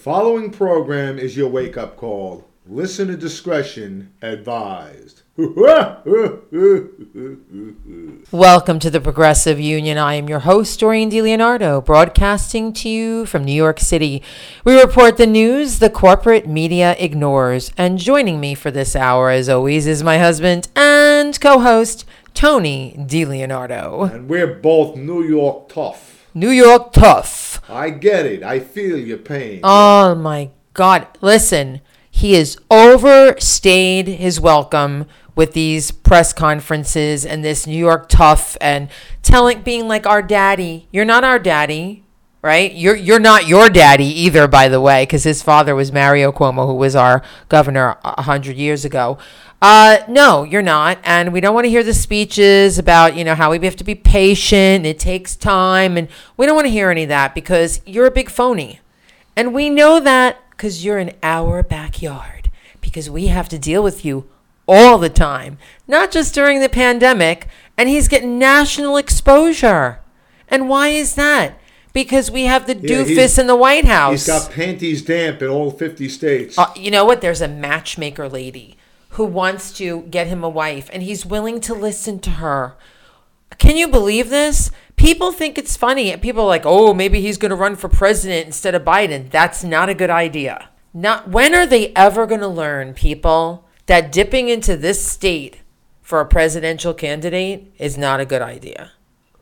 following program is your wake up call. Listen Listener discretion advised. Welcome to the Progressive Union. I am your host, Doreen DiLeonardo, broadcasting to you from New York City. We report the news the corporate media ignores. And joining me for this hour, as always, is my husband and co host, Tony DiLeonardo. and we're both New York tough. New York tough. I get it. I feel your pain. Oh my God. Listen, he has overstayed his welcome with these press conferences and this New York tough and telling, being like our daddy. You're not our daddy, right? You're, you're not your daddy either, by the way, because his father was Mario Cuomo, who was our governor a hundred years ago. Uh, no, you're not. And we don't want to hear the speeches about, you know, how we have to be patient. It takes time. And we don't want to hear any of that because you're a big phony. And we know that because you're in our backyard, because we have to deal with you all the time, not just during the pandemic. And he's getting national exposure. And why is that? Because we have the Yeah, doofus in the White House. He's got panties damp in all 50 states. Uh, you know what? There's a matchmaker lady who wants to get him a wife, and he's willing to listen to her. Can you believe this? People think it's funny. And people are like, "Oh, maybe he's going to run for president instead of Biden." That's not a good idea. Not when are they ever going to learn, people, that dipping into this state for a presidential candidate is not a good idea.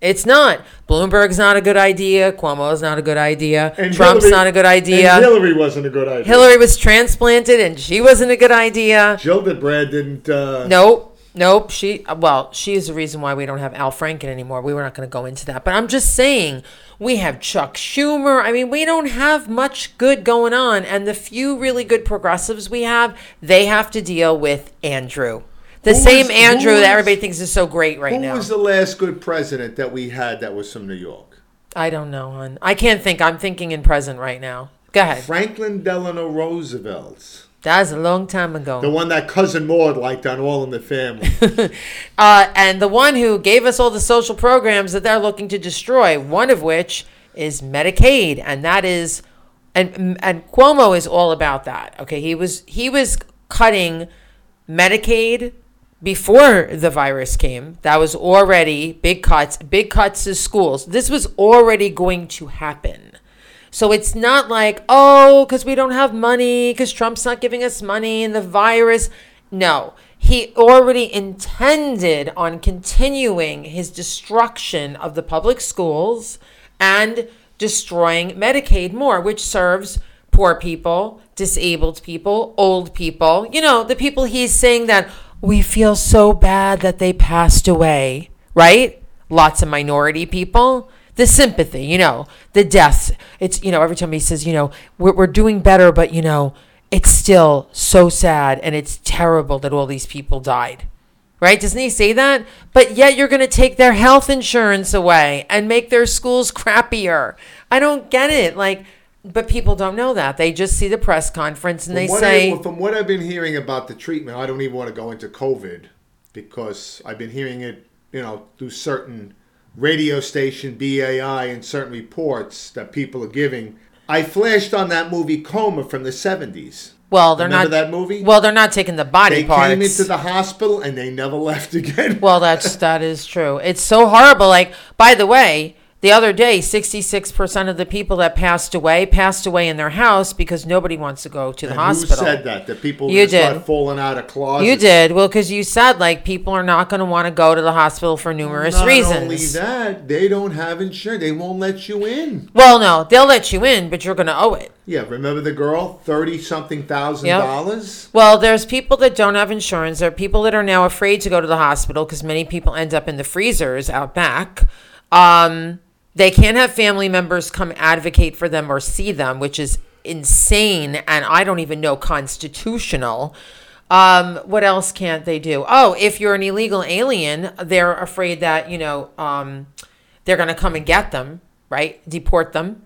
It's not. Bloomberg's not a good idea. Cuomo's not a good idea. And Trump's Hillary- not a good idea. Hillary wasn't a good idea. Hillary was transplanted and she wasn't a good idea. Gillibrand didn't. Uh, Nope. Nope. She, well, she is the reason why we don't have Al Franken anymore. We were not going to go into that. But I'm just saying, we have Chuck Schumer. I mean, we don't have much good going on. And the few really good progressives we have, they have to deal with Andrew. The Who same was- Andrew who that everybody thinks is so great right Who now. Who was the last good president that we had that was from New York? I don't know, hon. I can't think. I'm thinking in present right now. Go ahead. Franklin Delano Roosevelt. That was a long time ago. The one that cousin Maude liked on All in the Family. Uh, and the one who gave us all the social programs that they're looking to destroy, one of which is Medicaid, and that is, and and Cuomo is all about that. Okay, he was he was cutting Medicaid before the virus came. That was already big cuts, big cuts to schools. This was already going to happen. So it's not like, oh, because we don't have money, because Trump's not giving us money and the virus. No, he already intended on continuing his destruction of the public schools and destroying Medicaid more, which serves poor people, disabled people, old people. You know, the people he's saying that we feel so bad that they passed away, right? Lots of minority people the sympathy, you know, the deaths. It's, you know, every time he says, you know, we're, we're doing better, but, you know, it's still so sad and it's terrible that all these people died. Right? Doesn't he say that? But yet you're going to take their health insurance away and make their schools crappier. I don't get it. Like, but people don't know that. They just see the press conference and they From what say, I, from what I've been hearing about the treatment, I don't even want to go into COVID because I've been hearing it, you know, through certain radio station BAI and certain reports that people are giving. I flashed on that movie Coma from the 70s. well, they're Remember not that movie? Well, they're not taking the body They parts. came into the hospital and they never left again. Well, that's that is true. It's so horrible. Like, by the way, the other day, sixty-six percent of the people that passed away passed away in their house because nobody wants to go to the And hospital. Who said that? That people You start did. falling out of closets. You did well because you said like people are not going to want to go to the hospital for numerous Not reasons. only that, they don't have insurance. They won't let you in. Well, no, they'll let you in, but you're going to owe it. Yeah, remember the girl? Thirty something thousand Yep. dollars? Well, there's people that don't have insurance. There are people that are now afraid to go to the hospital because many people end up in the freezers out back. Um, they can't have family members come advocate for them or see them, which is insane and I don't even know constitutional. Um, what else can't they do? Oh, if you're an illegal alien, they're afraid that, you know, um, they're going to come and get them, right? Deport them,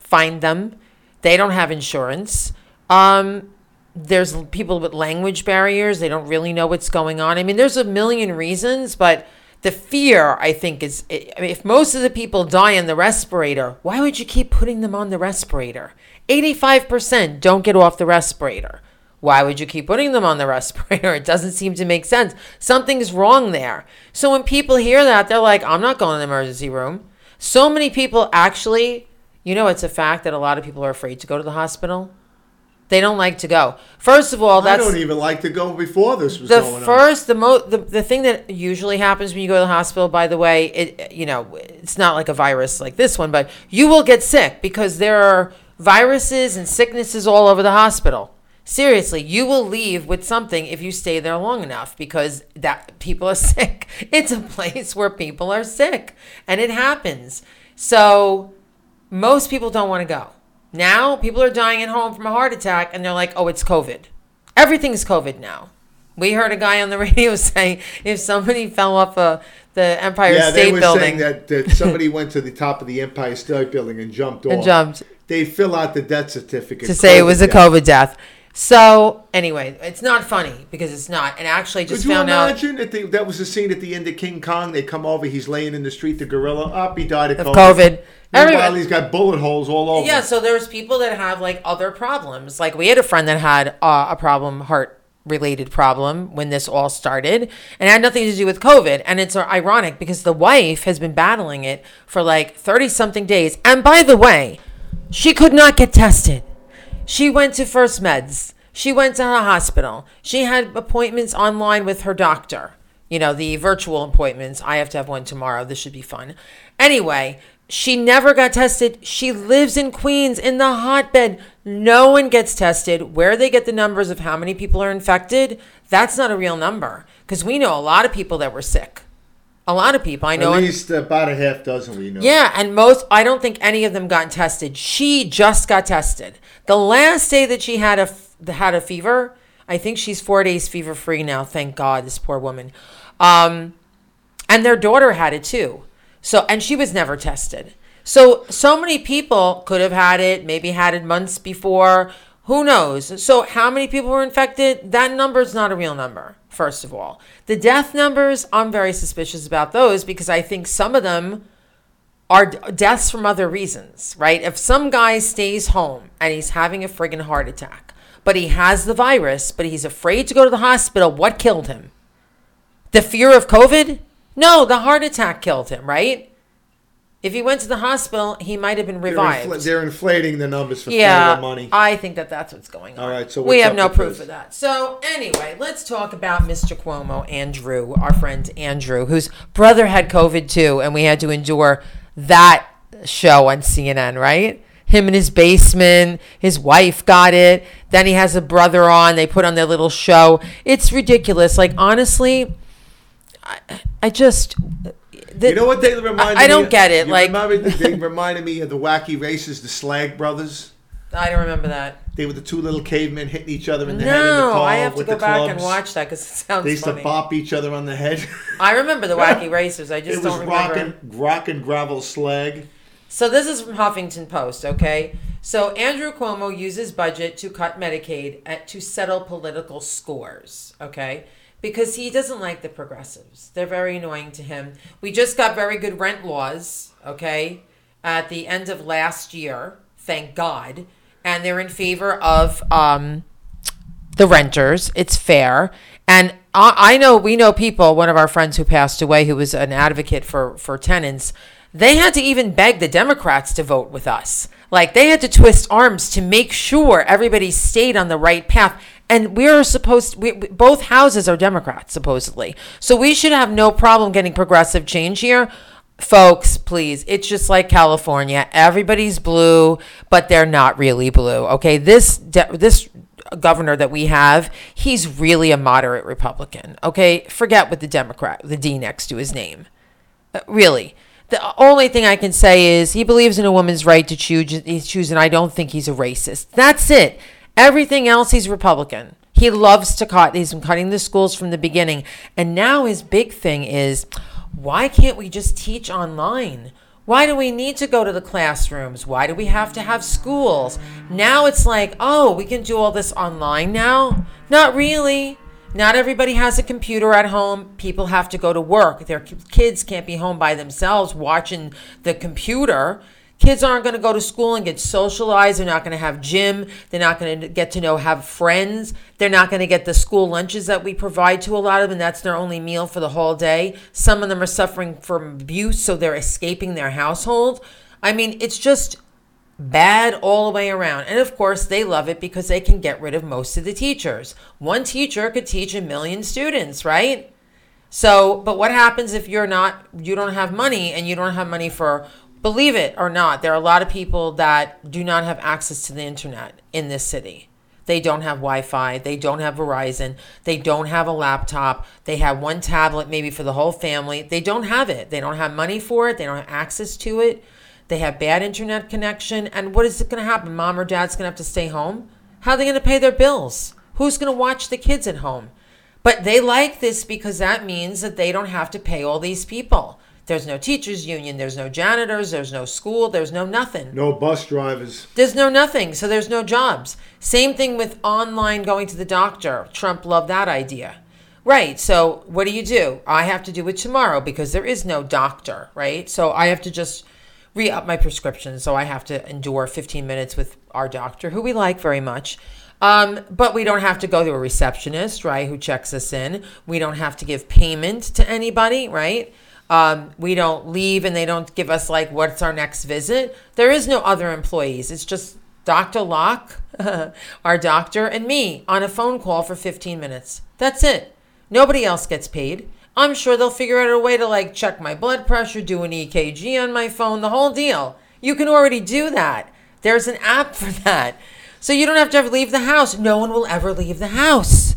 find them. They don't have insurance. Um, there's people with language barriers. They don't really know what's going on. I mean, there's a million reasons, but the fear, I think, is I mean, if most of the people die on the respirator, why would you keep putting them on the respirator? 85% don't get off the respirator. Why would you keep putting them on the respirator? It doesn't seem to make sense. Something's wrong there. So when people hear that, they're like, I'm not going to the emergency room. So many people actually, you know, it's a fact that a lot of people are afraid to go to the hospital. They don't like to go. First of all, I that's don't even like to go before this was the going on. first the mo the, the thing that usually happens when you go to the hospital by the way it you know it's not like a virus like this one but you will get sick because there are viruses and sicknesses all over the hospital seriously you will leave with something if you stay there long enough because that people are sick it's a place where people are sick and it happens so most people don't want to go now people are dying at home from a heart attack and they're like oh it's covid everything's covid now we heard a guy on the radio say if somebody fell off a, the Empire yeah, they State were Building saying that, that somebody went to the top of the Empire State Building and jumped and off. jumped They fill out the death certificate to say it was a death. COVID death. So anyway, it's not funny because it's not. And actually, just Could you found out imagine if they, that was the scene at the end of King Kong? They come over, he's laying in the street, the gorilla up, he died of of COVID. COVID. Meanwhile, Everybody, he's got bullet holes all over. yeah. So there's people that have like other problems. Like we had a friend that had uh, a problem, heart related problem when this all started and it had nothing to do with covid and it's ironic because the wife has been battling it for like 30 something days and by the way she could not get tested she went to first meds. She went to the hospital. She had appointments online with her doctor. You know the virtual appointments. I have to have one tomorrow. This should be fun. Anyway she never got tested. She lives in queens in the hotbed. No one gets tested. Where they get the numbers of how many people are infected that's not a real number because we know a lot of people that were sick a lot of people i know At least about a half dozen we know. yeah, and most I don't think any of them got tested. She just got tested. The last day that she had a had a fever, I think she's 4 days fever free now, thank God, this poor woman. Um and their daughter had it too. So and she was never tested. So so many people could have had it, maybe had it months before. Who knows? So how many people were infected? That number is not a real number, first of all. The death numbers, I'm very suspicious about those because I think some of them are deaths from other reasons, right? If some guy stays home and he's having a friggin' heart attack, but he has the virus, but he's afraid to go to the hospital, what killed him? The fear of COVID? No, the heart attack killed him, right? If he went to the hospital, he might have been They're, revived. infl- they're inflating the numbers for yeah, money. I think that that's what's going on. All right, so we have no proof this? of that. So anyway, let's talk about Mr. Cuomo, Andrew, our friend Andrew, whose brother had COVID too, and we had to endure that show on CNN, right? Him in his basement, his wife got it. Then he has a brother on. They put on their little show. It's ridiculous. Like honestly, I, I just. The, you know what they reminded I- I don't get it, You like- remember they reminded me of the wacky races, the Slag Brothers. I don't remember that. They were the two little cavemen hitting each other in the head in the No, car I have to go back and watch that because it sounds funny. They used funny. to bop each other on the head. I remember the Wacky Racers. I just it don't remember. rockin', rockin' gravel slag. So this is from Huffington Post, okay? So Andrew Cuomo uses budget to cut Medicaid at, to settle political scores, okay? Because he doesn't like the progressives. They're very annoying to him. We just got very good rent laws, okay? At the end of last year, thank God, and they're in favor of um the renters. It's fair. And I, I know we know people. One of our friends who passed away, who was an advocate for for tenants, they had to even beg the Democrats to vote with us. Like they had to twist arms to make sure everybody stayed on the right path. And we're supposed we, both houses are Democrats supposedly, so we should have no problem getting progressive change here. Folks, please. It's just like California. Everybody's blue, but they're not really blue. Okay, this this governor that we have, he's really a moderate Republican. Okay, forget what the Democrat, the D next to his name. Uh, really. The only thing I can say is he believes in a woman's right to choose, choose, and I don't think he's a racist. That's it. Everything else, he's Republican. He loves to cut. He's been cutting the schools from the beginning, and now his big thing is, why can't we just teach online? Why do we need to go to the classrooms? Why do we have to have schools? Now it's like, oh, we can do all this online now? Not really. Not everybody has a computer at home. People have to go to work. Their kids can't be home by themselves watching the computer. Kids aren't going to go to school and get socialized. They're not going to have gym. They're not going to get to know, have friends. They're not going to get the school lunches that we provide to a lot of them. That's their only meal for the whole day. Some of them are suffering from abuse, so they're escaping their household. I mean, it's just bad all the way around. And of course, they love it because they can get rid of most of the teachers. One teacher could teach a million students, right? So, but what happens if you're not, you don't have money and you don't have money for, believe it or not, there are a lot of people that do not have access to the internet in this city. They don't have Wi Fi. They don't have Verizon. They don't have a laptop. They have one tablet maybe for the whole family. They don't have it. They don't have money for it. They don't have access to it. They have bad internet connection. And what is it going to happen? Mom or dad's going to have to stay home? How are they going to pay their bills? Who's going to watch the kids at home? But they like this because that means that they don't have to pay all these people. There's no teachers union, there's no janitors, there's no school, there's no nothing. No bus drivers. There's no nothing, so there's no jobs. Same thing with online going to the doctor. Trump loved that idea. Right, so what do you do? I have to do it tomorrow because there is no doctor, right? So I have to just re up my prescription. So I have to endure 15 minutes with our doctor, who we like very much. Um, but we don't have to go to a receptionist, right, who checks us in. We don't have to give payment to anybody, right? Um, we don't leave and they don't give us like what's our next visit. There is no other employees. It's just Dr. Locke, our doctor, and me on a phone call for 15 minutes. That's it. Nobody else gets paid. I'm sure they'll figure out a way to like check my blood pressure, do an EKG on my phone, the whole deal. You can already do that. There's an app for that. So you don't have to ever leave the house. No one will ever leave the house.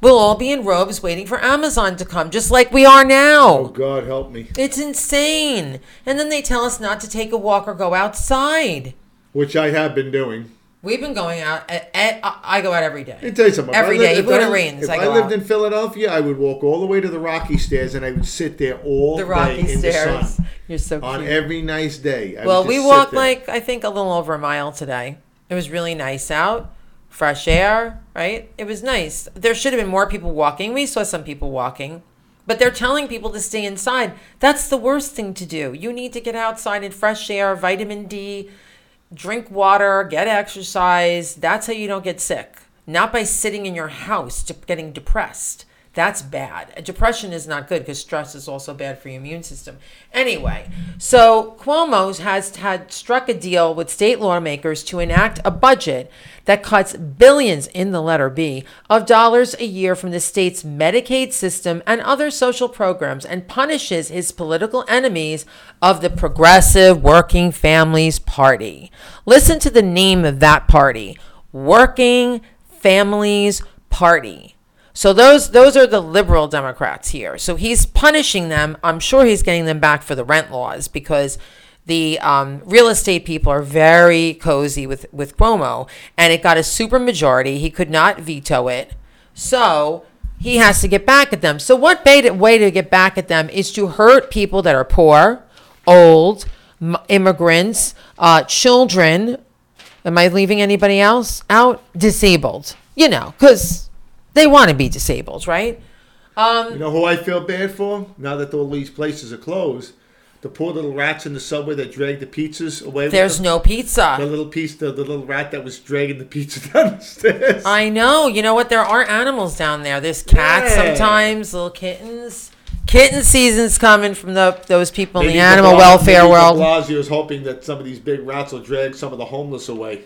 We'll all be in robes waiting for Amazon to come, just like we are now. Oh. God, help me. It's insane. And then they tell us not to take a walk or go outside. Which I have been doing. We've been going out. At, at, I go out every day. Let me tell you something. Every I lived- day, if even when I- it rains, If I I, lived out. in Philadelphia, I would walk all the way to the Rocky Stairs and I would sit there all The day rocky in the stairs. sun You're so cute. on every nice day. I Well, we walked like I think a little over a mile today. It was really nice out, fresh air, right? It was nice. There should have been more people walking. We saw some people walking, but they're telling people to stay inside. That's the worst thing to do. You need to get outside in fresh air, vitamin D, drink water, get exercise. That's how you don't get sick. Not by sitting in your house getting depressed. That's bad. Depression is not good because stress is also bad for your immune system. Anyway, so Cuomo has had struck a deal with state lawmakers to enact a budget that cuts billions in the letter B of dollars a year from the state's Medicaid system and other social programs and punishes his political enemies of the Progressive Working Families Party. Listen to the name of that party Working Families Party. So those those are the liberal Democrats here. So he's punishing them. I'm sure he's getting them back for the rent laws because the um, real estate people are very cozy with with Cuomo, and it got a super majority. He could not veto it, so he has to get back at them. So what way to, get back at them is to hurt people that are poor, old, immigrants, uh, children. Am I leaving anybody else out? Disabled. You know, because they want to be disabled, right? Um, You know who I feel bad for? Now that all these places are closed, the poor little rats in the subway that drag the pizzas away. there's no the little piece, the, the little rat that was dragging the pizza down the stairs. I know. You know what? There are animals down there. There's cats Yeah. sometimes, little kittens. Kitten season's coming from the those people in Maybe the animal Blas- welfare maybe world. Blasio is hoping that some of these big rats will drag some of the homeless away.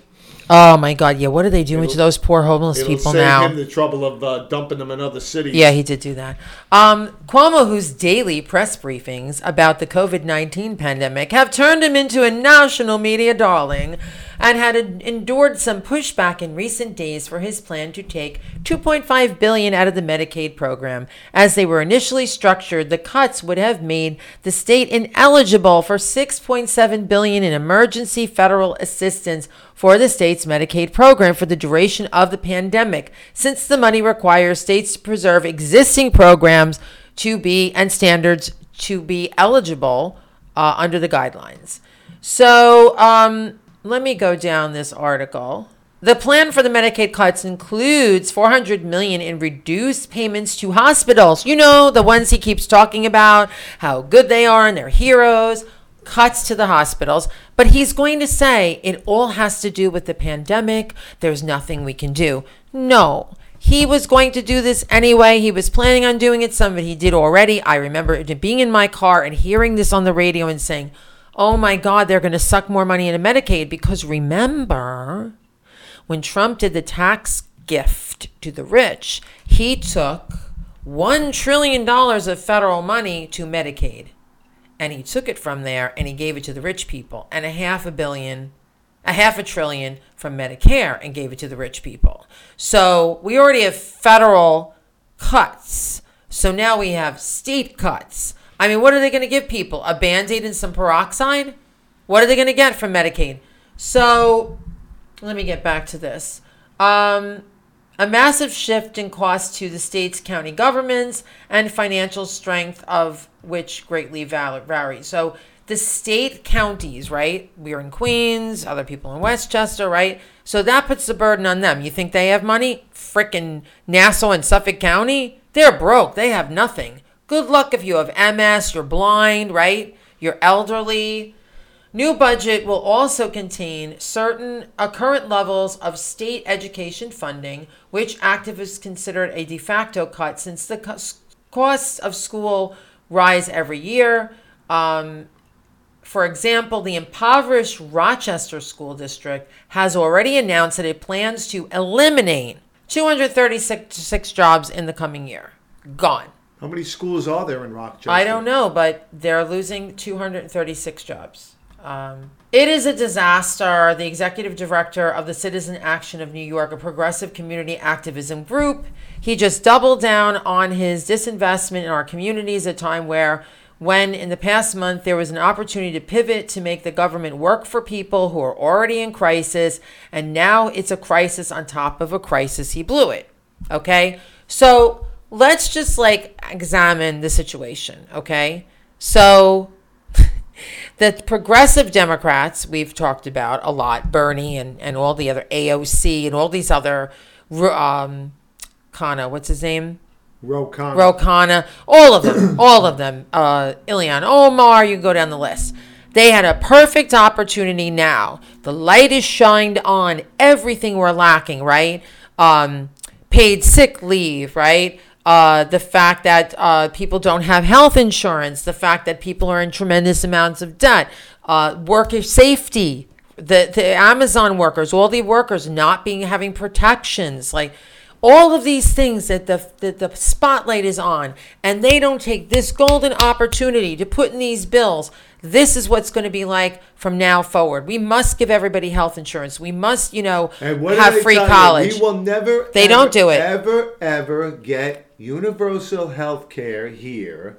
Oh my God! Yeah, what are they doing to It'll- those poor homeless It'll people save now? him the trouble of uh, dumping them in other cities. Yeah, he did do that. Um, Cuomo, whose daily press briefings about the COVID 19 pandemic have turned him into a national media darling and had en- endured some pushback in recent days for his plan to take 2.5 billion out of the Medicaid program. As they were initially structured, the cuts would have made the state ineligible for 6.7 billion in emergency federal assistance for the state's Medicaid program for the duration of the pandemic, since the money requires states to preserve existing programs to be and standards to be eligible uh, under the guidelines. So um, let me go down this article. The plan for the Medicaid cuts includes 400 million in reduced payments to hospitals. You know, the ones he keeps talking about, how good they are and they're heroes. Cuts to the hospitals, but he's going to say it all has to do with the pandemic. There's nothing we can do. No, he was going to do this anyway. He was planning on doing it. Some of it he did already. I remember being in my car and hearing this on the radio and saying, oh my God, they're going to suck more money into Medicaid. Because remember, when Trump did the tax gift to the rich, he took $1 trillion of federal money to Medicaid. And he took it from there and he gave it to the rich people, and a half a billion a half a trillion from Medicare and gave it to the rich people. So we already have federal cuts. So now we have state cuts. I mean, what are they going to give people? A band aid and some peroxide? What are they going to get from Medicaid? So let me get back to this. Um, a massive shift in cost to the states, county governments, and financial strength of which greatly vary. So the state counties, right? We're in Queens, other people in Westchester, right? So that puts the burden on them. You think they have money? Frickin' Nassau and Suffolk County? They're broke. They have nothing. Good luck if you have MS, you're blind, right? You're elderly. New budget will also contain certain uh, current levels of state education funding, which activists considered a de facto cut since the costs of school rise every year. Um, for example, the impoverished Rochester School District has already announced that it plans to eliminate 236 jobs in the coming year. Gone. How many schools are there in Rochester? I don't know, but they're losing 236 jobs. Um, it is a disaster. The executive director of the Citizen Action of New York, a progressive community activism group, he just doubled down on his disinvestment in our communities at a time where when in the past month there was an opportunity to pivot to make the government work for people who are already in crisis, and now it's a crisis on top of a crisis. He blew it. Okay? So let's just like examine the situation. Okay? So the progressive Democrats we've talked about a lot, Bernie and, and all the other AOC and all these other, um, Khanna, what's his name? Ro Khanna. Ro Khanna, all of them, all of them. Uh, Ilhan Omar, you go down the list. They had a perfect opportunity now. The light is shined on everything we're lacking, right? Um, paid sick leave, right? Uh, the fact that uh, people don't have health insurance, the fact that people are in tremendous amounts of debt, uh, worker safety, the, the Amazon workers, all the workers not being having protections, like all of these things that the, that the spotlight is on, and they don't take this golden opportunity to put in these bills. This is what's going to be like from now forward. We must give everybody health insurance. We must, you know, have free college. You? We will never. They ever, don't do it. Ever, ever get universal health care here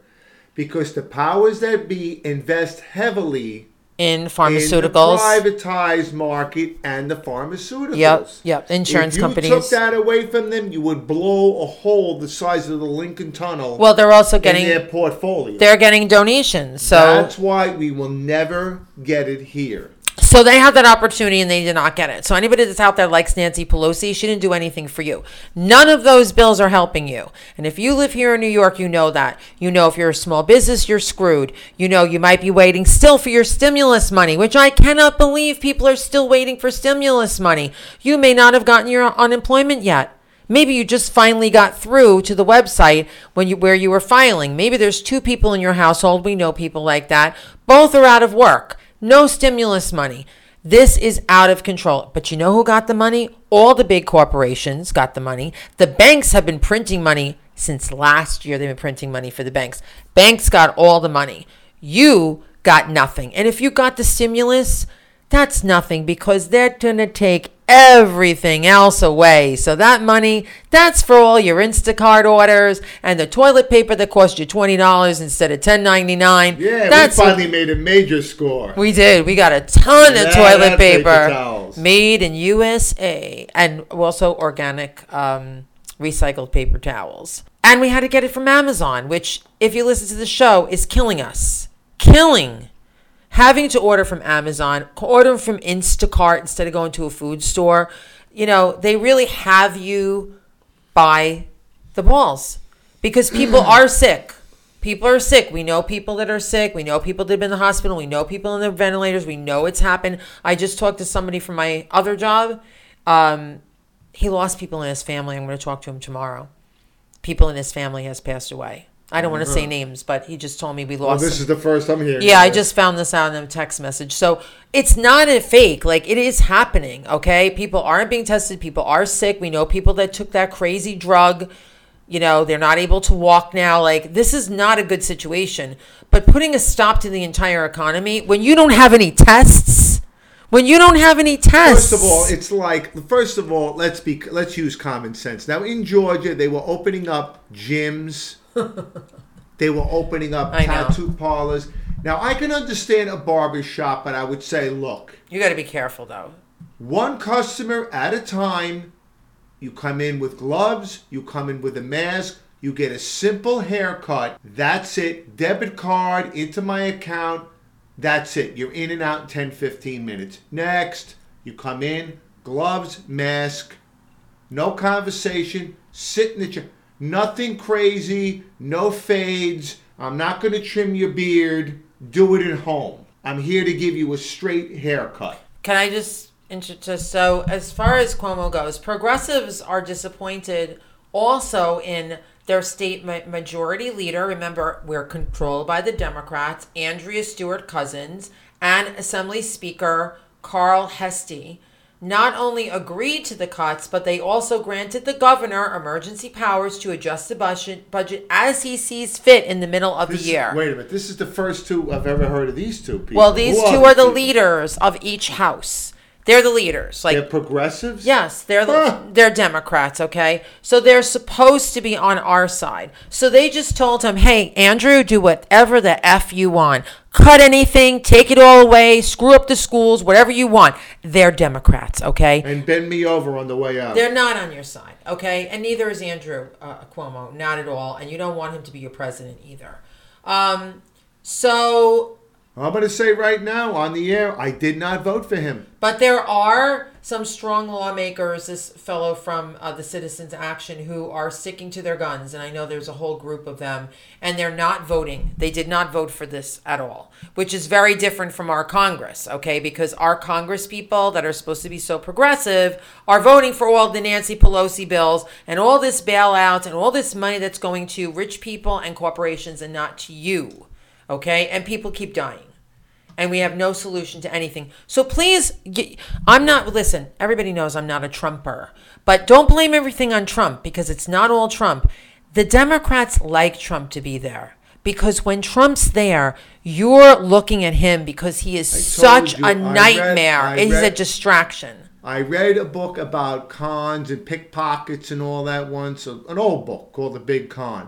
because the powers that be invest heavily in pharmaceuticals, in the privatized market, and the pharmaceuticals. Yep, yep. Insurance if you companies. took that away from them, you would blow a hole the size of the Lincoln Tunnel. Well, they're also getting their portfolio. They're getting donations, so that's why we will never get it here. So they had that opportunity and they did not get it. So anybody that's out there likes Nancy Pelosi, she didn't do anything for you. None of those bills are helping you. And if you live here in New York, you know that. You know if you're a small business, you're screwed. You know you might be waiting still for your stimulus money, which I cannot believe people are still waiting for stimulus money. You may not have gotten your unemployment yet. Maybe you just finally got through to the website when you where you were filing. Maybe there's two people in your household. We know people like that. Both are out of work. No stimulus money. This is out of control. But you know who got the money? All the big corporations got the money. The banks have been printing money since last year. They've been printing money for the banks. Banks got all the money. You got nothing. And if you got the stimulus, that's nothing because they're going to take everything else away. So that money, that's for all your Instacart orders and the toilet paper that cost you twenty dollars instead of ten ninety nine. Yeah, that's we finally made a major score. We did. We got a ton yeah, of toilet paper, paper made in USA and also organic um, recycled paper towels. And we had to get it from Amazon, which, if you listen to the show, is killing us. Killing having to order from Amazon, order from Instacart instead of going to a food store. you know, they really have you by the balls because people are sick. People are sick. We know people that are sick. We know people that have been in the hospital. We know people in the ventilators. We know it's happened. I just talked to somebody from my other job. Um, he lost people in his family. I'm going to talk to him tomorrow. People in his family has passed away. I don't want to say uh-huh. names, but he just told me we Well, lost. this is the first I'm hearing. Yeah, of I it. just found this out in a text message. So it's not a fake. Like it is happening. Okay, people aren't being tested. People are sick. We know people that took that crazy drug. You know, they're not able to walk now. Like this is not a good situation. But putting a stop to the entire economy when you don't have any tests, when you don't have any tests. First of all, it's like first of all, let's be let's use common sense. Now in Georgia, they were opening up gyms. They were opening up I know. tattoo parlors. Now I can understand a barber shop, but I would say, look, you got to be careful though. one customer at a time. You come in with gloves, you come in with a mask, you get a simple haircut. That's it. Debit card into my account. That's it. You're in and out in 10, 15 minutes. Next, you come in, gloves, mask, no conversation, sit in the chair. Nothing crazy, no fades. I'm not going to trim your beard. Do it at home. I'm here to give you a straight haircut. Can I just just so as far as Cuomo goes, progressives are disappointed also in their state ma- majority leader. Remember, we're controlled by the Democrats, Andrea Stewart Cousins, and Assembly Speaker Carl Heastie. Not only agreed to the cuts, but they also granted the governor emergency powers to adjust the budget budget as he sees fit in the middle of This the year. wait a minute. This is the first two I've ever heard of these two people. well, these Who two are the people? leaders of each house. They're the leaders. Like They're progressives? Yes, they're the, they're Democrats, okay? So they're supposed to be on our side. So they just told him, "Hey, Andrew, do whatever the f you want. Cut anything, take it all away, screw up the schools, whatever you want." They're Democrats, okay? And bend me over on the way out. They're not on your side, okay? And neither is Andrew uh, Cuomo, not at all. And you don't want him to be your president either. Um, so I'm going to say right now on the air, I did not vote for him. But there are some strong lawmakers, this fellow from uh, the Citizens Action, who are sticking to their guns. And I know there's a whole group of them. And they're not voting. They did not vote for this at all, which is very different from our Congress, okay? Because our Congress people that are supposed to be so progressive are voting for all the Nancy Pelosi bills and all this bailouts and all this money that's going to rich people and corporations and not to you, okay? And people keep dying and we have no solution to anything. So please, I'm not, listen, everybody knows I'm not a Trumper, but don't blame everything on Trump because it's not all Trump. The Democrats like Trump to be there because when Trump's there, you're looking at him because he is such you, a I read- nightmare. I He's a distraction. I read a book about cons and pickpockets and all that once, an old book called The Big Con.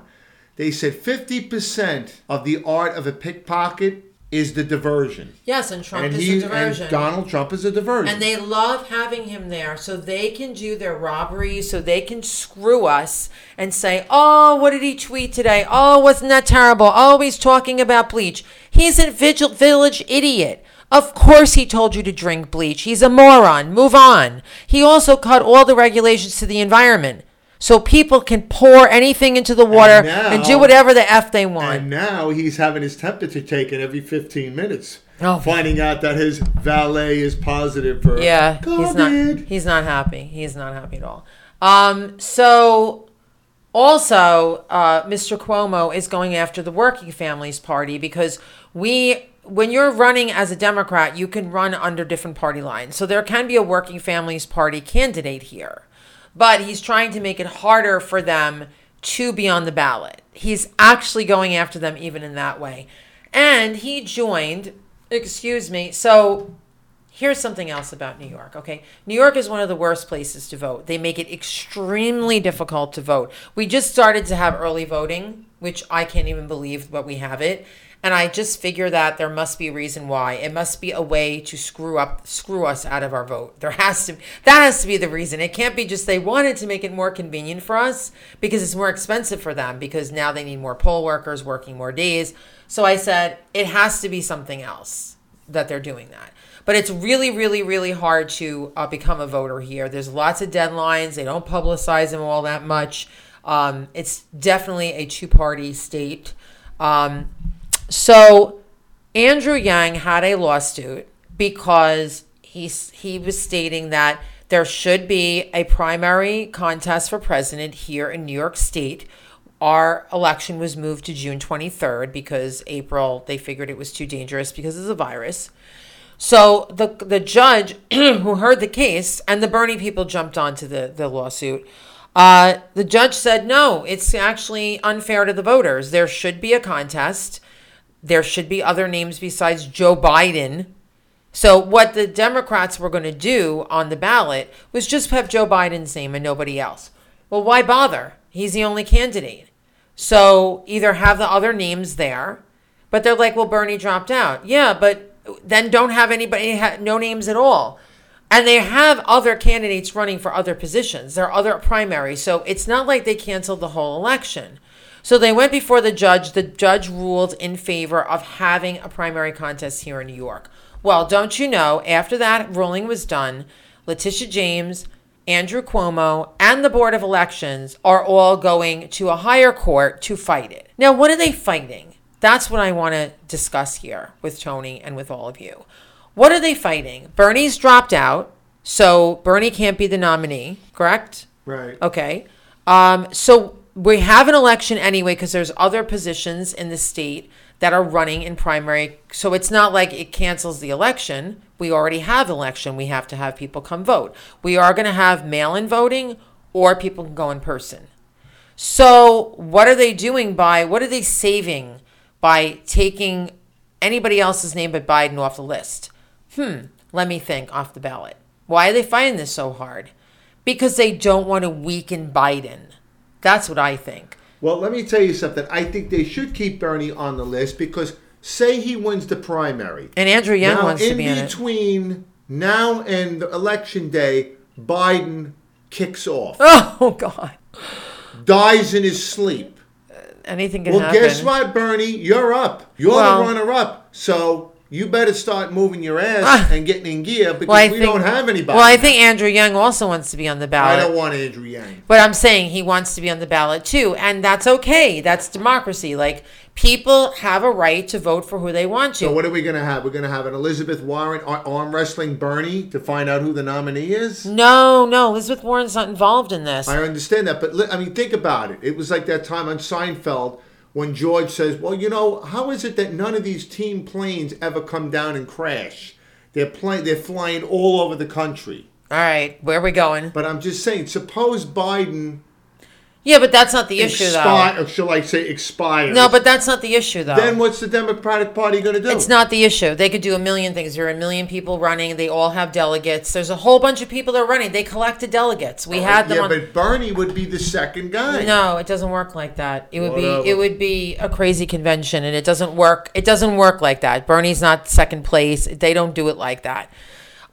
They said 50% of the art of a pickpocket is the diversion. Yes, and Trump and is he a diversion. and Donald Trump is a diversion. And they love having him there so they can do their robberies, so they can screw us and say, oh, what did he tweet today? Oh, wasn't that terrible? Oh, he's talking about bleach. He's a vigil- village idiot. Of course he told you to drink bleach. He's a moron. Move on. He also cut all the regulations to the environment. So people can pour anything into the water and, do whatever the F they want. And now he's having his temperature taken every 15 minutes. Oh. Finding out that his valet is positive for Yeah, COVID. he's not. He's not happy. He's not happy at all. Um, so also, uh, Mr. Cuomo is going after the Working Families Party because we, when you're running as a Democrat, you can run under different party lines. So there can be a Working Families Party candidate here, but he's trying to make it harder for them to be on the ballot. He's actually going after them even in that way, and he joined. Excuse me. So Here's something else about New York, okay? New York is one of the worst places to vote. They make it extremely difficult to vote. We just started to have early voting, which I can't even believe, but we have it. And I just figure that there must be a reason why. It must be a way to screw up screw us out of our vote. There has to that has to be the reason. It can't be just they wanted to make it more convenient for us because it's more expensive for them because now they need more poll workers working more days. So I said it has to be something else that they're doing that. But it's really, really, really hard to uh, become a voter here. There's lots of deadlines. They don't publicize them all that much. Um, it's definitely a two party state. Um, so Andrew Yang had a lawsuit because he, he was stating that there should be a primary contest for president here in New York State. Our election was moved to June 23rd because April, they figured it was too dangerous because of the virus. So the the judge who heard the case and the Bernie people jumped onto the, the lawsuit. Uh, the judge said, no, it's actually unfair to the voters. There should be a contest. There should be other names besides Joe Biden. So, what the Democrats were going to do on the ballot was just have Joe Biden's name and nobody else. Well, why bother? He's the only candidate. So, either have the other names there, but they're like, well, Bernie dropped out. Yeah, but then don't have anybody, no names at all. And they have other candidates running for other positions. There are other primaries. So it's not like they canceled the whole election. So they went before the judge. The judge ruled in favor of having a primary contest here in New York. Well, don't you know, after that ruling was done, Letitia James, Andrew Cuomo, and the Board of Elections are all going to a higher court to fight it. Now, what are they fighting? That's what I want to discuss here with Tony and with all of you. What are they fighting? Bernie's dropped out, so Bernie can't be the nominee, correct? Right. Okay. Um, so we have an election anyway because there's other positions in the state that are running in primary. So it's not like it cancels the election. We already have election. We have to have people come vote. We are going to have mail-in voting or people can go in person. So what are they doing by what are they saving by taking anybody else's name but Biden off the list? Hmm, let me think off the ballot. Why are they fighting this so hard? Because they don't want to weaken Biden. That's what I think. Well, let me tell you something. I think they should keep Bernie on the list because say he wins the primary. And Andrew Yang now, wants to be in it. between now and the election day, Biden kicks off, Oh God. dies in his sleep. Uh, anything can Well, happen. guess what, Bernie? You're up. You're Well- the runner-up. So you better start moving your ass ah. and getting in gear because Well, we think, don't have anybody. Well, I think Andrew Young also wants to be on the ballot. I don't want Andrew Young. But I'm saying he wants to be on the ballot too, and that's okay. That's democracy. Like people have a right to vote for who they want to. So what are we going to have? We're going to have an Elizabeth Warren arm wrestling Bernie to find out who the nominee is. no, no, Elizabeth Warren's not involved in this. I understand that, but li- I mean, think about it. It was like that time on Seinfeld when George says, "Well, you know, how is it that none of these team planes ever come down and crash? They're they're flying all over the country." All right, where are we going? But I'm just saying, suppose Biden Yeah, but that's not the issue, though. or shall I say, expire? No, but that's not the issue, though. then what's the Democratic Party going to do? It's not the issue. They could do a million things. There are a million people running. They all have delegates. There's a whole bunch of people that are running. They collected delegates. We oh, had them yeah, on. but Bernie would be the second guy. No, it doesn't work like that. It would Whatever. be it would be a crazy convention and it doesn't work. It doesn't work like that. Bernie's not second place. They don't do it like that.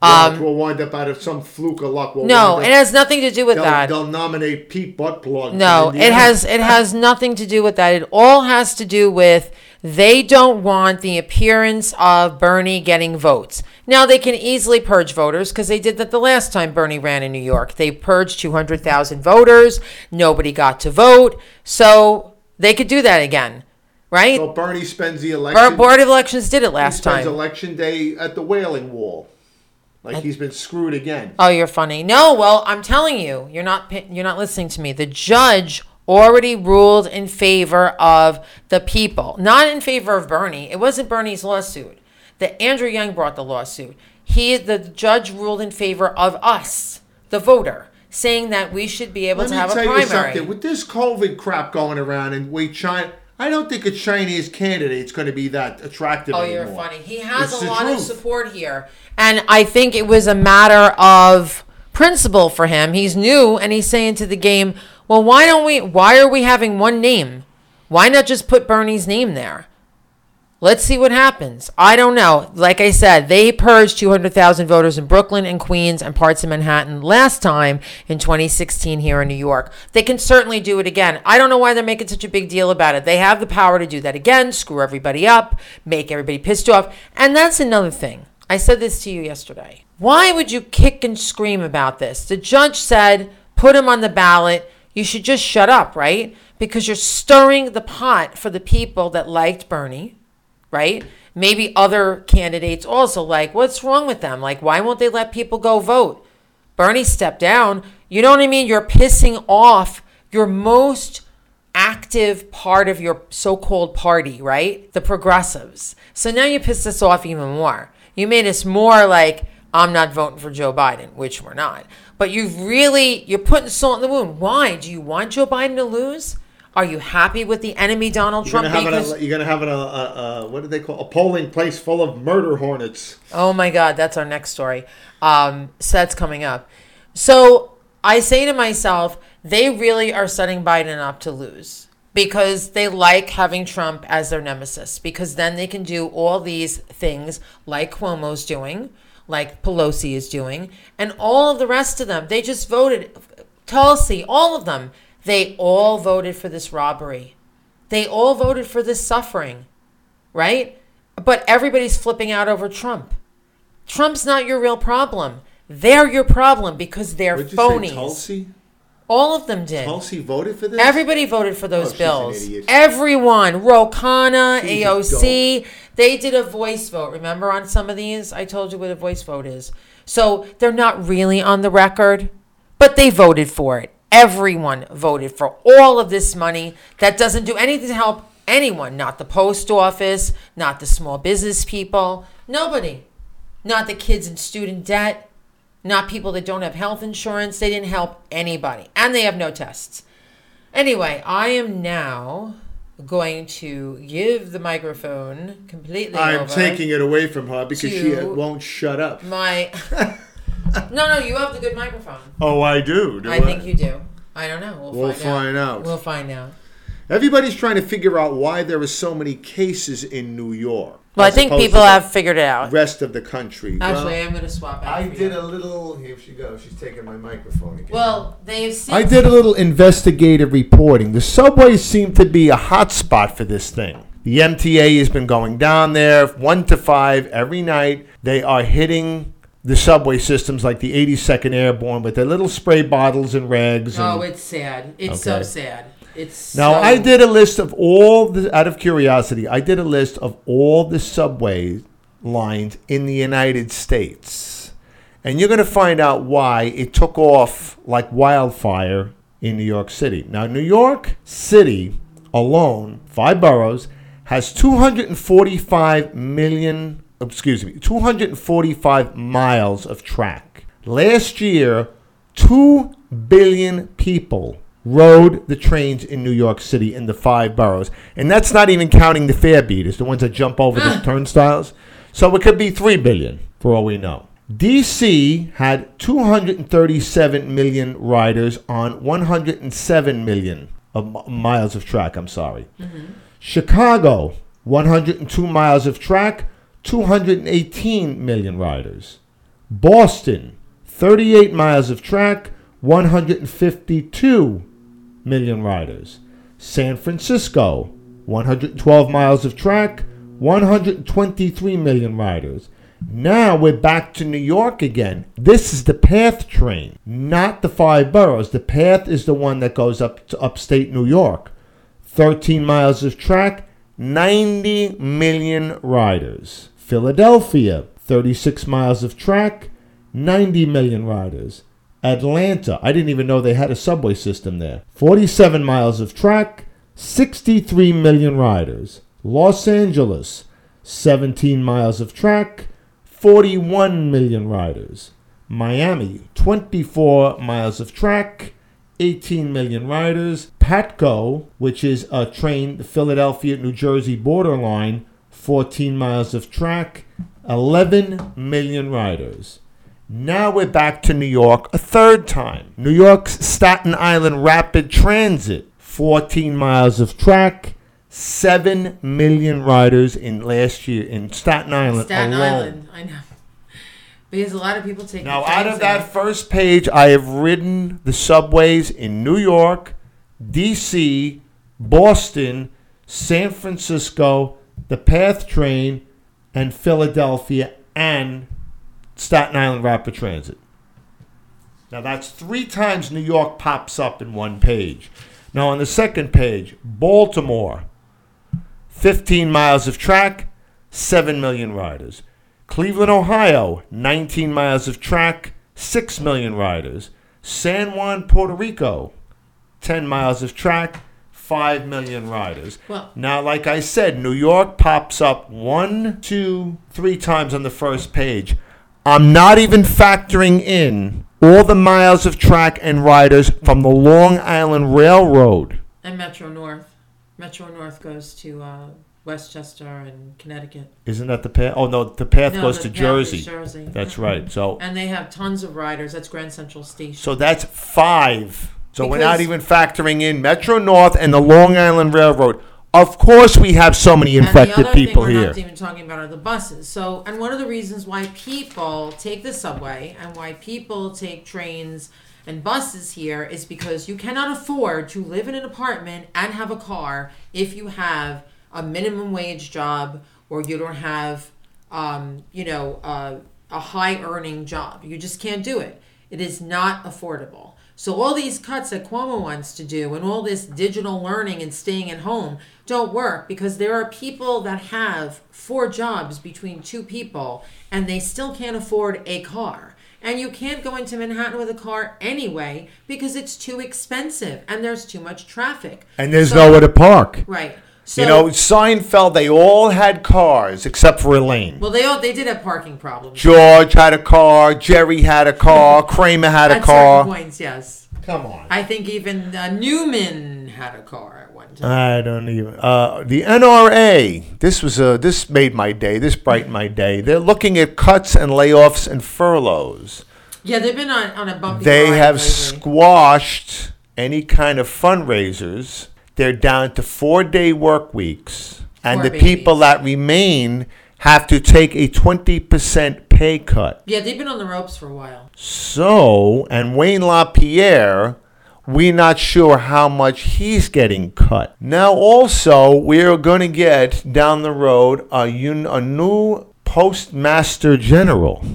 Um, will wind up out of some fluke of luck. We'll No, it has nothing to do with they'll, that. they'll nominate Pete Buttplug. No, it Indiana. has it has nothing to do with that. It all has to do with they don't want the appearance of Bernie getting votes. Now they can easily purge voters because they did that the last time Bernie ran in New York. They purged 200,000 voters. Nobody got to vote. So they could do that again. Right? So Bernie spends the election. Our board of elections did it he last spends time. election day at the Wailing Wall, like he's been screwed again. Oh, you're funny. No, well, I'm telling you, you're not you're not listening to me. The judge already ruled in favor of the people, not in favor of Bernie. It wasn't Bernie's lawsuit. The Andrew Young brought the lawsuit. He the judge ruled in favor of us, the voter, saying that we should be able Let to have a primary. something. With this COVID crap going around, and we China, I don't think a Chinese candidate's going to be that attractive Oh, anymore. you're funny. He has It's a lot of support here. And I think it was a matter of principle for him. He's new and he's saying to the game, well, why don't we, why are we having one name? Why not just put Bernie's name there? Let's see what happens. I don't know. Like I said, they purged 200,000 voters in Brooklyn and Queens and parts of Manhattan last time in 2016 here in New York. They can certainly do it again. I don't know why they're making such a big deal about it. They have the power to do that again, screw everybody up, make everybody pissed off. And that's another thing. I said this to you yesterday. Why would you kick and scream about this? The judge said, put him on the ballot. You should just shut up, right? Because you're stirring the pot for the people that liked Bernie, right? Maybe other candidates also like, what's wrong with them? Like, why won't they let people go vote? Bernie stepped down. You know what I mean? You're pissing off your most active part of your so called party, right? The progressives. So now you piss us off even more. You made us more like, I'm not voting for Joe Biden, which we're not. But you've really, you're putting salt in the wound. Why? Do you want Joe Biden to lose? Are you happy with the enemy Donald You're Trump? gonna Because, it. A, you're gonna have it. A, a, a what do they call a polling place full of murder hornets. oh my God, that's our next story. Um, so that's coming up. So I say to myself, they really are setting Biden up to lose because they like having Trump as their nemesis because then they can do all these things like Cuomo's doing, like Pelosi is doing, and all of the rest of them. They just voted, Tulsi, all of them. They all voted for this robbery. They all voted for this suffering, right? But everybody's flipping out over Trump. Trump's not your real problem. They're your problem because they're you phonies. Tulsi? All of them did. Tulsi voted for this. Everybody voted for those Oh, bills. Everyone, Ro Khanna, She's AOC, they did a voice vote. Remember on some of these? I told you what a voice vote is. So they're not really on the record, but they voted for it. Everyone voted for all of this money that doesn't do anything to help anyone, not the post office, not the small business people, nobody. Not the kids in student debt, not people that don't have health insurance. They didn't help anybody. And they have no tests. Anyway, I am now going to give the microphone completely I'm taking it away from her because she won't shut up. my. no, no, you have the good microphone. Oh, I do. do I think you do. I don't know. We'll, We'll find, find out. We'll find out. Everybody's trying to figure out why there are so many cases in New York. Well, I think people have figured it out. rest of the country. Actually, Well, I'm going to swap. I did you. a little. Here she goes. She's taking my microphone again. Well, they've seen. I did a little investigative reporting. The subways seem to be a hot spot for this thing. The MTA has been going down there one to five every night. They are hitting the subway systems like the 82nd Airborne with their little spray bottles and rags. Oh, it's sad. It's so sad. It's now so- I did a list of all the. Out of curiosity, I did a list of all the subway lines in the United States, and you're going to find out why it took off like wildfire in New York City. Now, New York City alone, five boroughs, has 245 million. Excuse me, 245 miles of track. Last year, two billion people rode the trains in New York City in the five boroughs. And that's not even counting the fare beaters, the ones that jump over the turnstiles. So it could be 3 billion for all we know. DC had 237 million riders on 107 million of miles of track, I'm sorry. Mm-hmm. Chicago, 102 miles of track, 218 million riders. Boston, 38 miles of track, 152 million riders. San Francisco, 112 miles of track, 123 million riders. Now we're back to New York again. This is the PATH train, not the five boroughs. The PATH is the one that goes up to upstate New York. 13 miles of track, 90 million riders. Philadelphia, 36 miles of track, 90 million riders. Atlanta, I didn't even know they had a subway system there. 47 miles of track, 63 million riders. Los Angeles, 17 miles of track, 41 million riders. Miami, 24 miles of track, 18 million riders. Patco, which is a train, the Philadelphia, New Jersey borderline, 14 miles of track, 11 million riders. Now we're back to New York a third time. New York's Staten Island Rapid Transit, 14 miles of track, 7 million riders in last year in Staten Island Staten alone. Island. I know. Because a lot of people take. Now, the out of that first page, I have ridden the subways in New York, D.C., Boston, San Francisco, the PATH train, and Philadelphia and Staten Island Rapid Transit. Now that's three times New York pops up in one page. Now on the second page, Baltimore, 15 miles of track, 7 million riders. Cleveland, Ohio, 19 miles of track, 6 million riders. San Juan, Puerto Rico, 10 miles of track, 5 million riders. Well- now, like I said, New York pops up one, two, three times on the first page. I'm not even factoring in all the miles of track and riders from the Long Island Railroad. And Metro North. Metro North goes to uh, Westchester and Connecticut. Isn't that the path? Oh, no, the path No, goes the to path Jersey. is Jersey. That's Mhm. right. So, And they have tons of riders. That's Grand Central Station. so that's five. So we're not Because- even factoring in Metro North and the Long Island Railroad. Of course, we have so many and the infected other people thing we're here. not even talking about are the buses. So, and one of the reasons why people take the subway and why people take trains and buses here is because you cannot afford to live in an apartment and have a car if you have a minimum wage job or you don't have, um, you know, uh, a high earning job. You just can't do it. It is not affordable. So all these cuts that Cuomo wants to do and all this digital learning and staying at home don't work because there are people that have four jobs between two people and they still can't afford a car. And you can't go into Manhattan with a car anyway because it's too expensive and there's too much traffic. And there's So- nowhere to park. Right. So, you know, Seinfeld, they all had cars except for Elaine. well, they all they did have parking problems. George had a car. Jerry had a car. Kramer had a At car. certain points, yes. Come on. I think even uh, Newman had a car at one time. I don't even. Uh, the NRA. This was a. This made my day. This brightened my day. They're looking at cuts and layoffs and furloughs. yeah, they've been on, on a bumpy They have lately. squashed any kind of fundraisers. They're down to four day work weeks. And Poor the people that remain have to take a 20% pay cut. Yeah, they've been on the ropes for a while. So, and Wayne LaPierre, we're not sure how much he's getting cut. Now, also, we're going to get down the road a, un, a new postmaster general.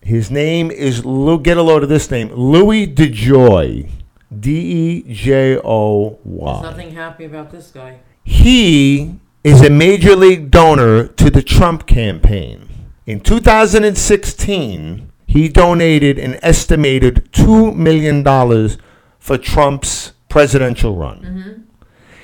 His name is, Lou, get a load of this name, Louis DeJoy. D E J O There's Y. nothing happy about this guy. He is a major league donor to the Trump campaign. In 2016, he donated an estimated $2 million for Trump's presidential run. Mm-hmm.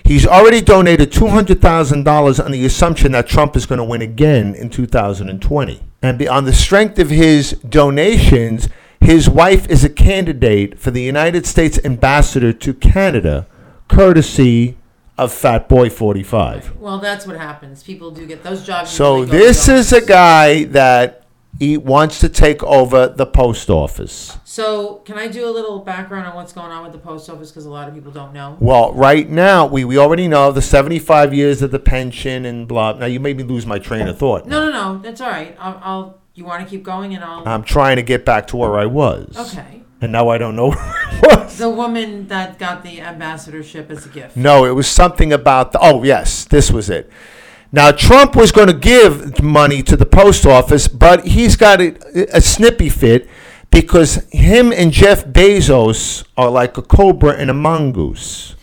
He's already donated $200,000 on the assumption that Trump is going to win again in 2020. And be, on the strength of his donations, his wife is a candidate for the United States ambassador to Canada, courtesy of Fat Boy 45. Well, that's what happens. People do get those jobs. So usually go this to is a guy that he wants to take over the post office. So can I do a little background on what's going on with the post office because a lot of people don't know. Well, right now we, we already know the 75 years of the pension and blah. Now you made me lose my train of thought. No, no, no. That's all right. I'll. I'll you want to keep going and I'll. I'm trying to get back to where I was. okay. And now I don't know where I was. The woman that got the ambassadorship as a gift. No, it was something about the. Oh, yes, this was it. Now, Trump was going to give money to the post office, but he's got a, a snippy fit because him and Jeff Bezos are like a cobra and a mongoose.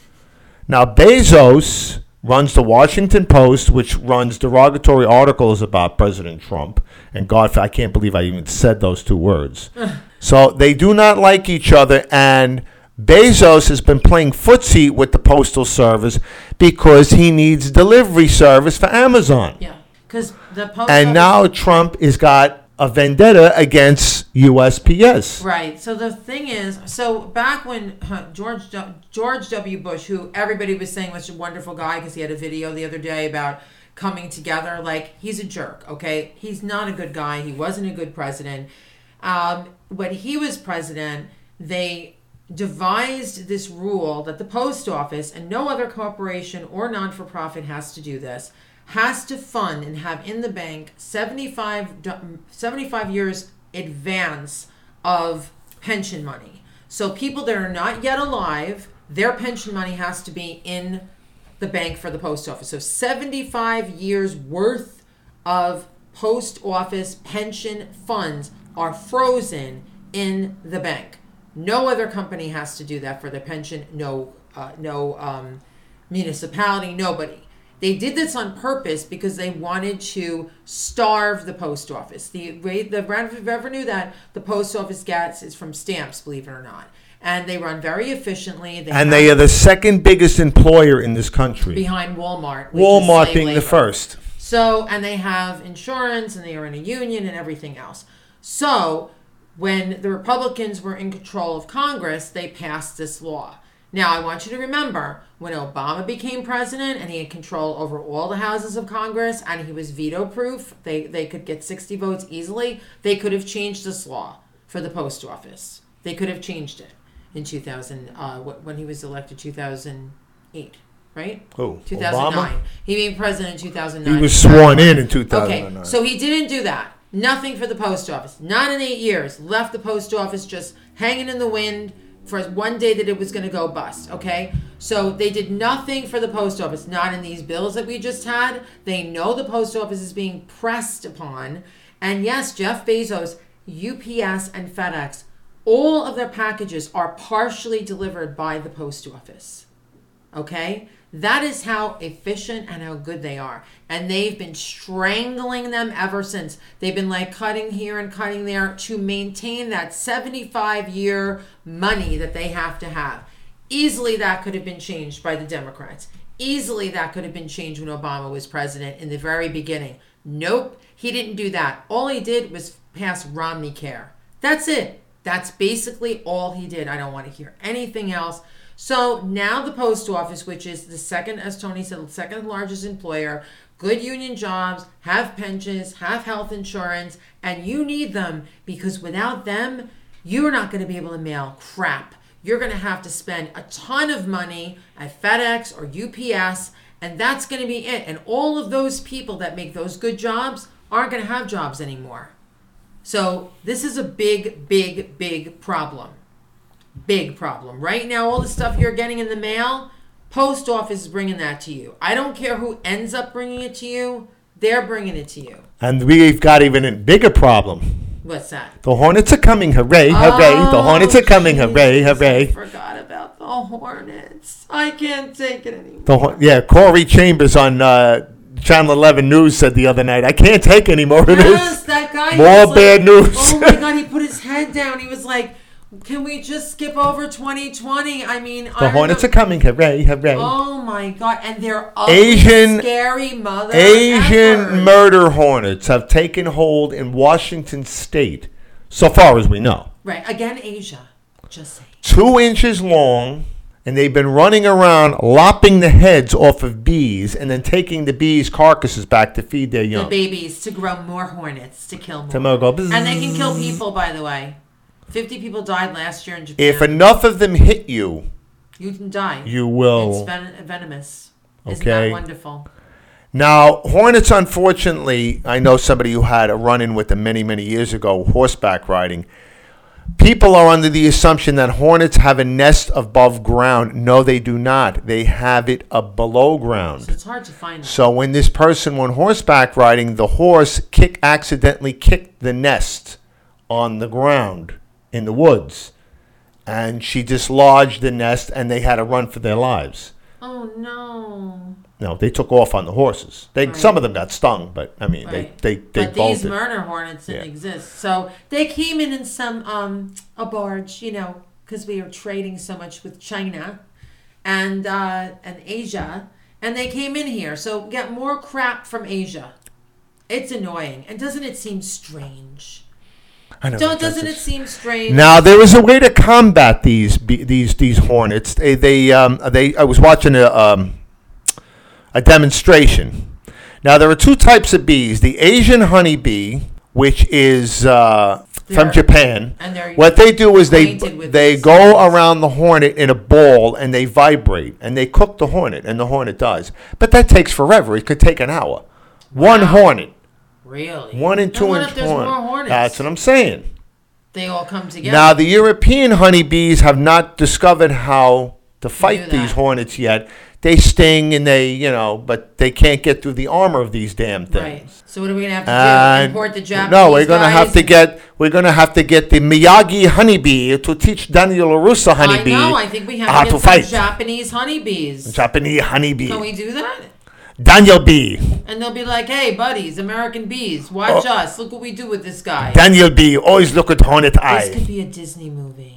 Now, Bezos runs the Washington Post, which runs derogatory articles about President Trump. And God, I can't believe I even said those two words. so they do not like each other. And Bezos has been playing footsie with the Postal Service because he needs delivery service for Amazon. Yeah. Because the post. And office- now Trump has got a vendetta against USPS. Right. So the thing is, so back when George George W. Bush, who everybody was saying was a wonderful guy because he had a video the other day about coming together, like he's a jerk. Okay, he's not a good guy. He wasn't a good president. Um, when he was president, they devised this rule that the post office and no other corporation or non-for-profit has to do this has to fund and have in the bank 75, 75 years advance of pension money. So people that are not yet alive, their pension money has to be in the bank for the post office. So 75 years worth of post office pension funds are frozen in the bank. No other company has to do that for their pension. No, uh, no um, municipality. Nobody. They did this on purpose because they wanted to starve the post office. The rate, the revenue that the post office gets is from stamps, believe it or not, and they run very efficiently. They And they are the second biggest employer in this country. behind Walmart. Walmart being the first. So, and they have insurance and they are in a union and everything else. So, when the Republicans were in control of Congress, they passed this law. Now, I want you to remember when Obama became president and he had control over all the houses of Congress and he was veto proof, they, they could get 60 votes easily. They could have changed this law for the post office. They could have changed it in 2000, uh, when he was elected 2008, right? Who? 2009. Obama? He became president in 2009. He was sworn in in 2009. Okay, so he didn't do that. Nothing for the post office. Not in eight years. Left the post office just hanging in the wind for one day that it was going to go bust. Okay, so they did nothing for the post office. Not in these bills that we just had. They know the post office is being pressed upon, and yes, Jeff Bezos, UPS, and FedEx, all of their packages are partially delivered by the post office. Okay? That is how efficient and how good they are. And they've been strangling them ever since. They've been like cutting here and cutting there to maintain that 75 year money that they have to have. Easily that could have been changed by the Democrats. Easily that could have been changed when Obama was president in the very beginning. Nope, he didn't do that. All he did was pass Romney Care. That's it. That's basically all he did. I don't want to hear anything else. So now the post office, which is the second, as Tony said, the second largest employer, good union jobs, have pensions, have health insurance, and you need them because without them, you're not going to be able to mail crap. You're going to have to spend a ton of money at FedEx or UPS, and that's going to be it. And all of those people that make those good jobs aren't going to have jobs anymore. So this is a big, big, big problem. Big problem. Right now, all the stuff you're getting in the mail, post office is bringing that to you. I don't care who ends up bringing it to you; they're bringing it to you. And we've got even a bigger problem. What's that? The Hornets are coming, hooray, hooray. the Hornets are coming, hooray, hooray. I forgot about the Hornets. I can't take it anymore. The, Hor- yeah, Kori Chambers on uh, Channel 11 News said the other night, I can't take any more of Yes, that guy. More bad like- news. Oh my god, he put his head down. He was like, "Can we just skip over 2020?" I mean, The Hornets are coming, hooray, hooray. Oh my god, and they're ugly, Asian- scary mother. Asian murder hornets have taken hold in Washington state, so far as we know. Right again, Asia. Just say Two inches long, and they've been running around lopping the heads off of bees and then taking the bees' carcasses back to feed their young. the babies to grow more hornets to kill more. To go and they can kill people. By the way, fifty people died last year in Japan. If enough of them hit you, you can die, you it's will. ven- venomous. Isn't Okay. that wonderful? Now, hornets, unfortunately, I know somebody who had a run in with them many, many years ago, horseback riding. People are under the assumption that hornets have a nest above ground. No, they do not. They have it up below So ground. it's hard to find. Them. So when this person went horseback riding, the horse kick accidentally kicked the nest on the ground in the woods, and she dislodged the nest, and they had to run for their lives. Oh no! No, they took off on the horses. They Right. some of them got stung, but I mean Right. they they they but these bolted. murder hornets didn't Yeah. exist. So they came in in some um a barge, you know, because we are trading so much with China and uh, and Asia, and they came in here. So get more crap from Asia. It's annoying, and doesn't it seem strange? I know, Don't doesn't it seem strange? Now there is a way to combat these these these hornets. They they um they I was watching a um a demonstration. Now there are two types of bees: the Asian honeybee, which is uh, from Japan. and they're What they do is they they go hornets. around the hornet in a ball and they vibrate and they cook the hornet and the hornet dies. But that takes forever. It could take an hour. One Wow. hornet, really one and And two what inch if there's more hornets? That's what I'm saying. they all come together. Now, the European honeybees have not discovered how to fight these hornets yet. they sting and they, you know, but they can't get through the armor of these damn things. Right. So what are we gonna have to do? And- Import the Japanese no, we're gonna have to get we're gonna have to get the Miyagi honeybee to teach Daniel LaRusso honeybee I know. I think we have how to to get some fight. Japanese honeybees. Japanese honeybee. Can we do that? Daniel B. And they'll be like, "Hey, buddies, American bees, watch Oh. us. Look what we do with this guy." Daniel B. Always look at Hornet Eye. this could be a Disney movie.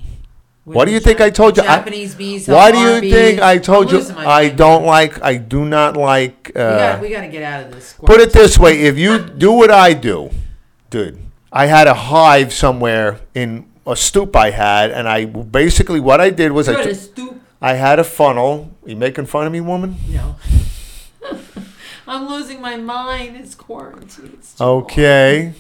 What do you think I told you? Japanese bees. Why do you bees. think I told you I don't like I do not like We uh, got, we got to get out of this. Put it this way: if you do what I do, dude, I had a hive somewhere in a stoop I had, and I basically what I did was I, Good, took- stoop. I had a funnel. You making fun of me, woman? No. I'm losing my mind. It's quarantine. It's too. Okay.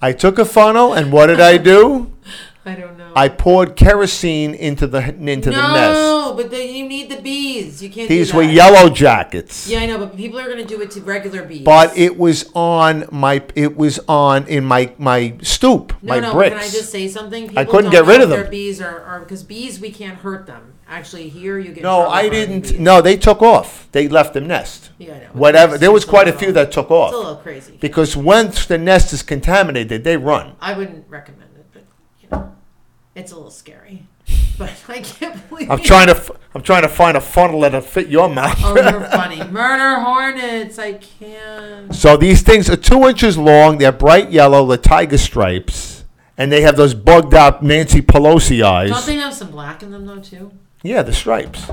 I took a funnel, and what did I do? I don't know. I poured kerosene into the into the nest. no, but then you need the bees. You can't. These do were that. yellow jackets. Yeah, I know, but people are gonna do it to regular bees. But it was on my it was on in my my stoop, no, my no. bricks. Can I just say something? People couldn't don't get rid know of if them. Their bees are because bees we can't hurt them. Actually, here you get. No, trouble I for didn't. No, they took off. They left the nest. Yeah, I know. Whatever. There was quite a few that took It's a off little crazy. because once the nest is contaminated, they run. I wouldn't recommend it, but you know, it's a little scary. But I can't believe. I'm trying to. f- I'm trying to find a funnel that'll fit your mouth. Oh, you're funny. Murder hornets. I can't. so these things are two inches long. They're bright yellow, the tiger stripes, and they have those bugged out Nancy Pelosi Don't eyes. they have some black in them though too? Yeah, the stripes.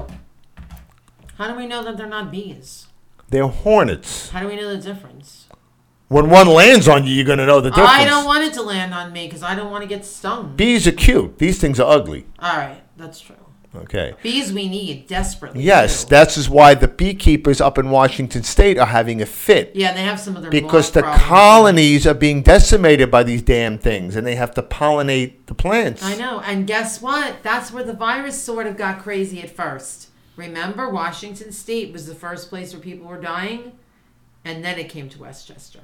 How do we know that they're not bees? They're hornets. How do we know the difference? When one lands on you, you're gonna know the difference. I don't want it to land on me because I don't want to get stung. Bees are cute. These things are ugly. All right, that's true. Okay. Bees we need desperately. Yes, too. that's is why the beekeepers up in Washington State are having a fit yeah, they have some of their because the problems. colonies are being decimated by these damn things, and they have to pollinate the plants. I know, and guess what? That's where the virus sort of got crazy at first. Remember, Washington State was the first place where people were dying, and then it came to Westchester.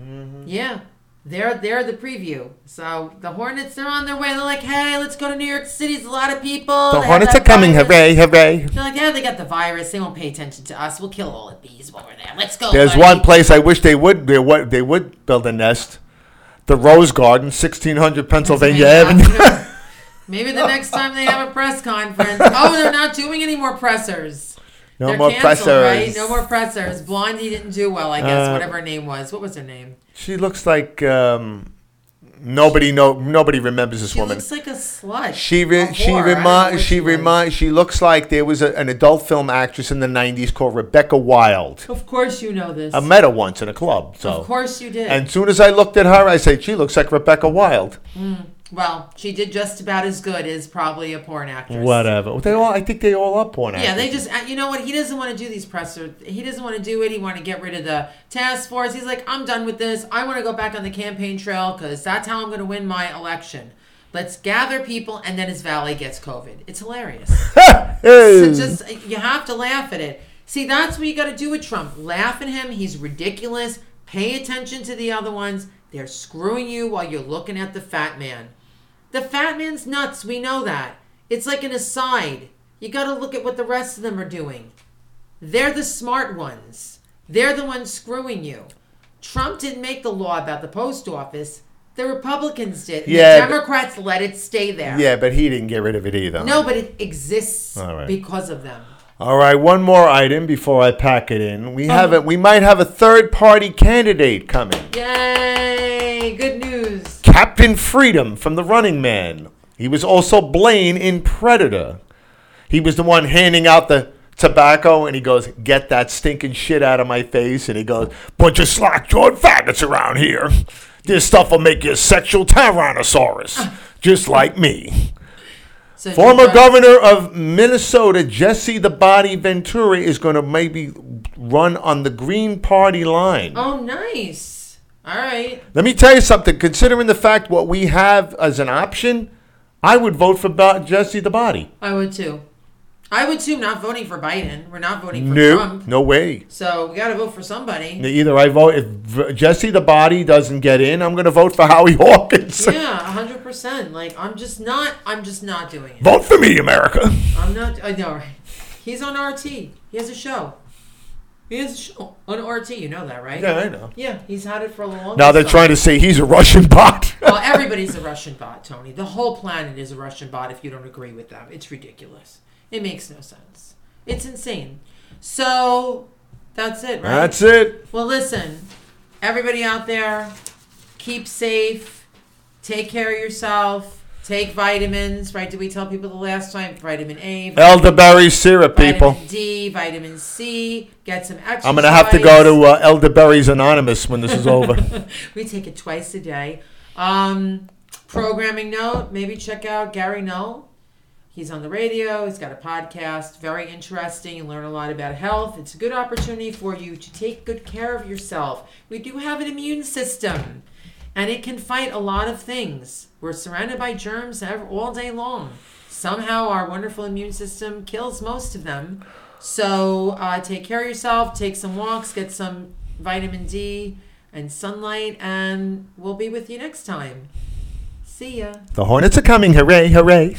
Mm-hmm. Yeah, they're they're the preview. So the Hornets, they're on their way. They're like, hey, let's go to New York City. There's a lot of people. The They hornets are coming! virus." Hooray! Hooray! They're like, yeah, they got the virus. They won't pay attention to us. We'll kill all the bees while we're there. Let's go. There's buddy." one place I wish they would they would they would build a nest. The Rose Garden, 1600 Pennsylvania Avenue. Maybe the next time they have a press conference. Oh, they're not doing any more pressers. No They're more canceled, pressers. right? No more pressers. Blondie didn't do well, I guess. Uh, whatever her name was. What was her name? She looks like um, nobody know nobody remembers this She woman. looks like a slut. She A re- she don't know remind she remind she looks like there was a, an adult film actress in the '90s called Rebecca Wild. Of course you know this. I met her once in a club. So of course you did. And as soon as I looked at her, I said, "She looks like Rebecca Wild." Well, she did just about as good as probably a porn actress. Whatever. They all. I think they all up on it. Yeah, they just, uh, you know what? He doesn't want to do these presser. He doesn't want to do it. He want to get rid of the task force. He's like, I'm done with this. I want to go back on the campaign trail because that's how I'm going to win my election. Let's gather people, and then his valet gets COVID. It's hilarious. So just you have to laugh at it. See, that's what you got to do with Trump. Laugh at him. He's ridiculous. Pay attention to the other ones. They're screwing you while you're looking at the fat man. The fat man's nuts. We know that. It's like an aside. You got to look at what the rest of them are doing. They're the smart ones. They're the ones screwing you. Trump didn't make the law about the post office. The Republicans did. Yeah, the but- Democrats let it stay there. yeah, but he didn't get rid of it either. No, but it exists right. because of them. All right, one more item before I pack it in. We Oh. have it. We might have a third party candidate coming. Yay! Good news. Captain Freedom from The Running Man. He was also Blaine in Predator. He was the one handing out the tobacco, and he goes, "Get that stinking shit out of my face!" And he goes, "Bunch of slack-jawed faggots around here. This stuff will make you a sexual tyrannosaurus, just like me." So Former governor of Minnesota, Jesse the Body Ventura, is going to maybe run on the Green Party line. Oh, nice. All right. Let me tell you something. Considering the fact what we have as an option, I would vote for Bo- Jesse the Body. I would too. I would too. Not voting for Biden. We're not voting for No, Trump. no way. So we got to vote for somebody. Either I vote if Jesse the Body doesn't get in, I'm going to vote for Howie Hawkins. Yeah, hundred percent. Like I'm just not. I'm just not doing it. Vote for me, America. I'm not. I know. Right? He's on RT. He has a show. He show on RT. You know that, right? Yeah, I know. Yeah, he's had it for a long. Time. Now they're trying to say he's a Russian bot. Well, everybody's a Russian bot, Tony. The whole planet is a Russian bot. If you don't agree with them, it's ridiculous. It makes no sense. It's insane. So that's it, right? That's it. Well, listen, everybody out there, keep safe, take care of yourself, take vitamins, right? Did we tell people the last time? Vitamin A, vitamin, Elderberry syrup, people. vitamin D, vitamin C, get some exercise. I'm gonna have to go to uh, Elderberries Anonymous when this is over. we take it twice a day. Um, programming note, maybe check out Gary Null. He's on the radio, he's got a podcast, very interesting, and learn a lot about health. It's a good opportunity for you to take good care of yourself. We do have an immune system, and it can fight a lot of things. We're surrounded by germs all day long. Somehow, our wonderful immune system kills most of them. So, uh, take care of yourself, take some walks, get some vitamin D and sunlight, and we'll be with you next time. See ya. the Hornets are coming. Hooray, hooray.